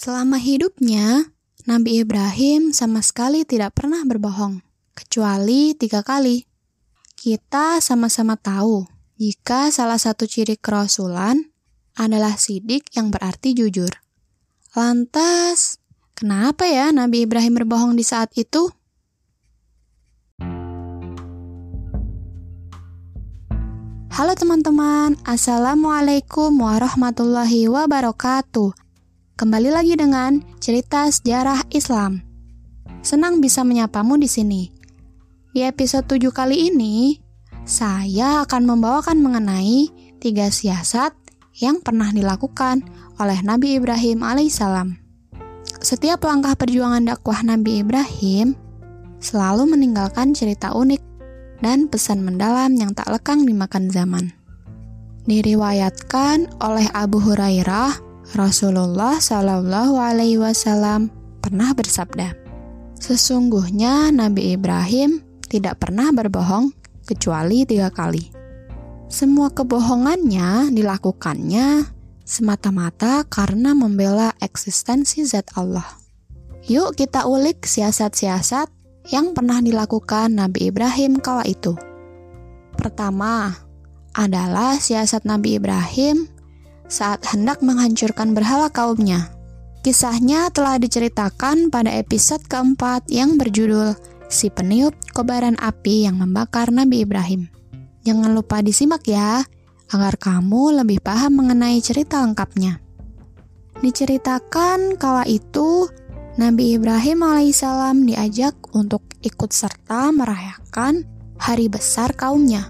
Selama hidupnya, Nabi Ibrahim sama sekali tidak pernah berbohong, kecuali tiga kali. Kita sama-sama tahu jika salah satu ciri kerasulan adalah sidik yang berarti jujur. Lantas, kenapa ya Nabi Ibrahim berbohong di saat itu? Halo teman-teman, Assalamualaikum warahmatullahi wabarakatuh. Kembali lagi dengan cerita sejarah Islam. Senang bisa menyapamu di sini. Di episode 7 kali ini, saya akan membawakan mengenai tiga siasat yang pernah dilakukan oleh Nabi Ibrahim alaihissalam. Setiap langkah perjuangan dakwah Nabi Ibrahim selalu meninggalkan cerita unik dan pesan mendalam yang tak lekang dimakan zaman. Diriwayatkan oleh Abu Hurairah, Rasulullah Shallallahu Alaihi Wasallam pernah bersabda, "Sesungguhnya Nabi Ibrahim tidak pernah berbohong kecuali tiga kali. Semua kebohongannya dilakukannya semata-mata karena membela eksistensi zat Allah. Yuk kita ulik siasat-siasat yang pernah dilakukan Nabi Ibrahim kala itu. Pertama, adalah siasat Nabi Ibrahim saat hendak menghancurkan berhala kaumnya. Kisahnya telah diceritakan pada episode keempat yang berjudul Si Peniup Kobaran Api yang Membakar Nabi Ibrahim. Jangan lupa disimak ya, agar kamu lebih paham mengenai cerita lengkapnya. Diceritakan kala itu Nabi Ibrahim alaihissalam diajak untuk ikut serta merayakan hari besar kaumnya.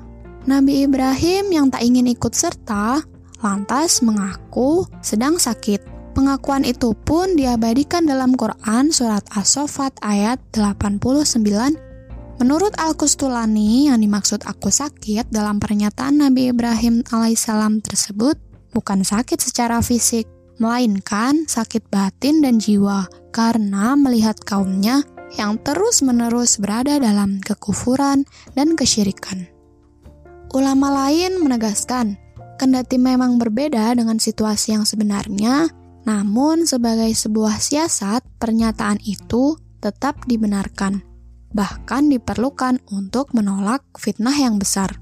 Nabi Ibrahim yang tak ingin ikut serta lantas mengaku sedang sakit. Pengakuan itu pun diabadikan dalam Quran surat As-Sofat ayat 89. Menurut Al-Kustulani yang dimaksud aku sakit dalam pernyataan Nabi Ibrahim alaihissalam tersebut bukan sakit secara fisik, melainkan sakit batin dan jiwa karena melihat kaumnya yang terus-menerus berada dalam kekufuran dan kesyirikan. Ulama lain menegaskan, kendati memang berbeda dengan situasi yang sebenarnya, namun sebagai sebuah siasat, pernyataan itu tetap dibenarkan, bahkan diperlukan untuk menolak fitnah yang besar.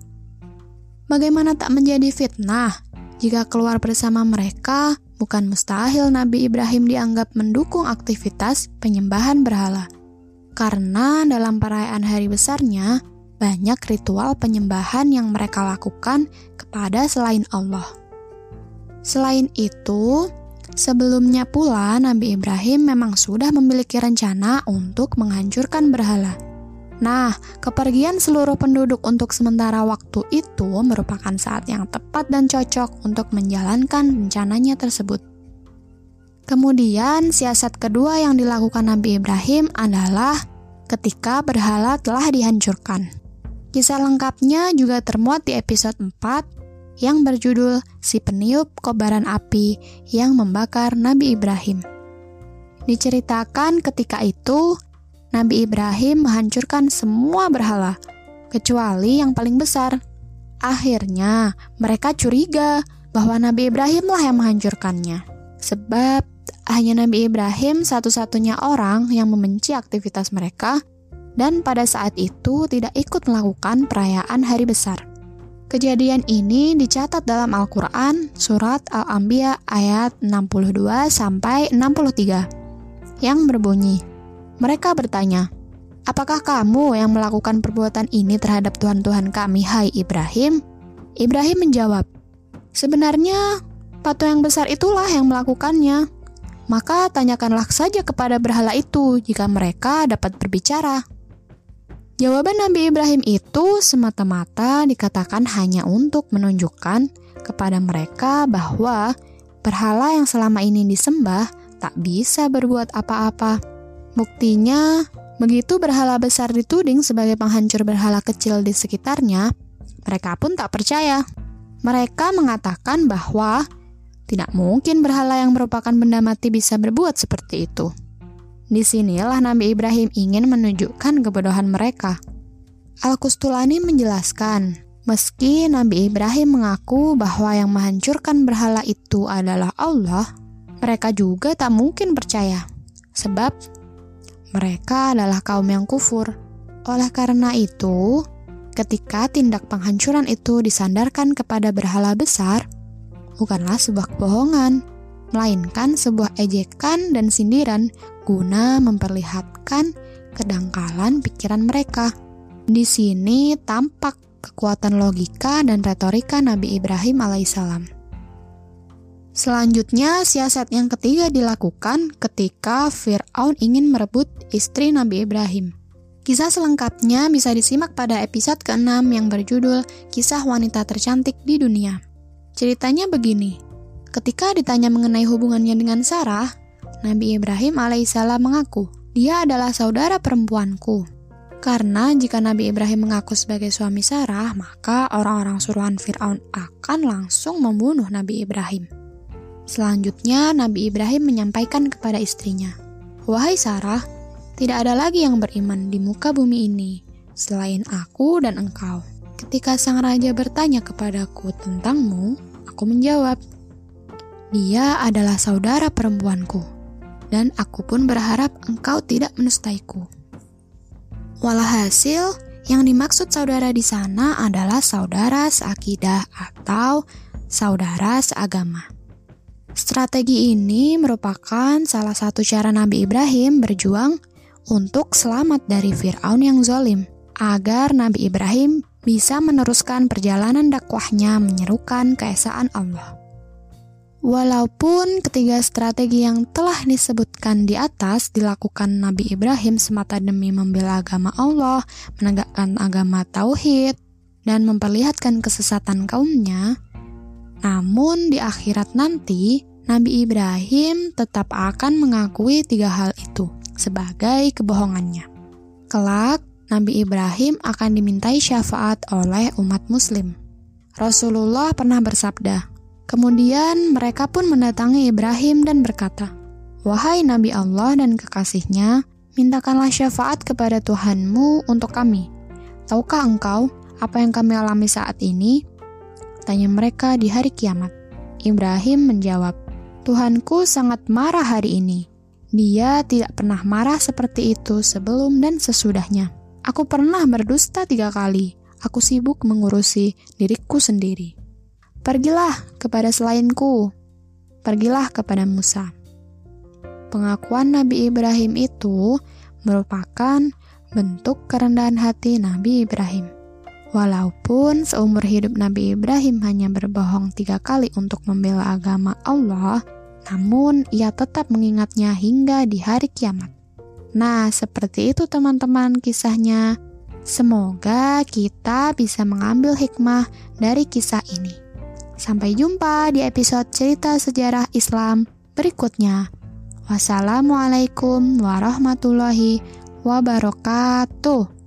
Bagaimana tak menjadi fitnah jika keluar bersama mereka bukan mustahil Nabi Ibrahim dianggap mendukung aktivitas penyembahan berhala. Karena dalam perayaan hari besarnya, banyak ritual penyembahan yang mereka lakukan kepada selain Allah. Selain itu, sebelumnya pula Nabi Ibrahim memang sudah memiliki rencana untuk menghancurkan berhala. Nah, kepergian seluruh penduduk untuk sementara waktu itu merupakan saat yang tepat dan cocok untuk menjalankan rencananya tersebut. Kemudian, siasat kedua yang dilakukan Nabi Ibrahim adalah ketika berhala telah dihancurkan. Kisah lengkapnya juga termuat di episode 4 yang berjudul Si Peniup Kobaran Api yang Membakar Nabi Ibrahim. Diceritakan ketika itu, Nabi Ibrahim menghancurkan semua berhala, kecuali yang paling besar. Akhirnya, mereka curiga bahwa Nabi Ibrahimlah yang menghancurkannya. Sebab hanya Nabi Ibrahim satu-satunya orang yang membenci aktivitas mereka dan pada saat itu tidak ikut melakukan perayaan hari besar. Kejadian ini dicatat dalam Al-Qur'an surat Al-Anbiya ayat 62 sampai 63 yang berbunyi mereka bertanya, Apakah kamu yang melakukan perbuatan ini terhadap Tuhan-Tuhan kami, hai Ibrahim? Ibrahim menjawab, Sebenarnya, patung yang besar itulah yang melakukannya. Maka tanyakanlah saja kepada berhala itu jika mereka dapat berbicara. Jawaban Nabi Ibrahim itu semata-mata dikatakan hanya untuk menunjukkan kepada mereka bahwa berhala yang selama ini disembah tak bisa berbuat apa-apa. Buktinya, begitu berhala besar dituding sebagai penghancur berhala kecil di sekitarnya, mereka pun tak percaya. Mereka mengatakan bahwa tidak mungkin berhala yang merupakan benda mati bisa berbuat seperti itu. Di sinilah Nabi Ibrahim ingin menunjukkan kebodohan mereka. Al-Kustulani menjelaskan, meski Nabi Ibrahim mengaku bahwa yang menghancurkan berhala itu adalah Allah, mereka juga tak mungkin percaya, sebab mereka adalah kaum yang kufur. Oleh karena itu, ketika tindak penghancuran itu disandarkan kepada berhala besar, bukanlah sebuah kebohongan, melainkan sebuah ejekan dan sindiran guna memperlihatkan kedangkalan pikiran mereka. Di sini tampak kekuatan logika dan retorika Nabi Ibrahim alaihissalam. Selanjutnya, siasat yang ketiga dilakukan ketika Fir'aun ingin merebut istri Nabi Ibrahim. Kisah selengkapnya bisa disimak pada episode ke-6 yang berjudul Kisah Wanita Tercantik di Dunia. Ceritanya begini, ketika ditanya mengenai hubungannya dengan Sarah, Nabi Ibrahim alaihissalam mengaku, dia adalah saudara perempuanku. Karena jika Nabi Ibrahim mengaku sebagai suami Sarah, maka orang-orang suruhan Fir'aun akan langsung membunuh Nabi Ibrahim. Selanjutnya, Nabi Ibrahim menyampaikan kepada istrinya, "Wahai Sarah, tidak ada lagi yang beriman di muka bumi ini selain aku dan engkau." Ketika sang raja bertanya kepadaku tentangmu, aku menjawab, "Dia adalah saudara perempuanku, dan aku pun berharap engkau tidak menustaiku." Walhasil, yang dimaksud saudara di sana adalah saudara seakidah atau saudara seagama. Strategi ini merupakan salah satu cara Nabi Ibrahim berjuang untuk selamat dari Fir'aun yang zolim, agar Nabi Ibrahim bisa meneruskan perjalanan dakwahnya menyerukan keesaan Allah. Walaupun ketiga strategi yang telah disebutkan di atas dilakukan Nabi Ibrahim semata demi membela agama Allah, menegakkan agama tauhid, dan memperlihatkan kesesatan kaumnya, namun di akhirat nanti, Nabi Ibrahim tetap akan mengakui tiga hal itu sebagai kebohongannya. Kelak, Nabi Ibrahim akan dimintai syafaat oleh umat muslim. Rasulullah pernah bersabda, kemudian mereka pun mendatangi Ibrahim dan berkata, Wahai Nabi Allah dan kekasihnya, mintakanlah syafaat kepada Tuhanmu untuk kami. Tahukah engkau apa yang kami alami saat ini? Tanya mereka di hari kiamat. Ibrahim menjawab, Tuhanku sangat marah hari ini. Dia tidak pernah marah seperti itu sebelum dan sesudahnya. Aku pernah berdusta tiga kali. Aku sibuk mengurusi diriku sendiri. Pergilah kepada selainku. Pergilah kepada Musa. Pengakuan Nabi Ibrahim itu merupakan bentuk kerendahan hati Nabi Ibrahim. Walaupun seumur hidup Nabi Ibrahim hanya berbohong tiga kali untuk membela agama Allah, namun ia tetap mengingatnya hingga di hari kiamat. Nah, seperti itu teman-teman kisahnya. Semoga kita bisa mengambil hikmah dari kisah ini. Sampai jumpa di episode cerita sejarah Islam berikutnya. Wassalamualaikum warahmatullahi wabarakatuh.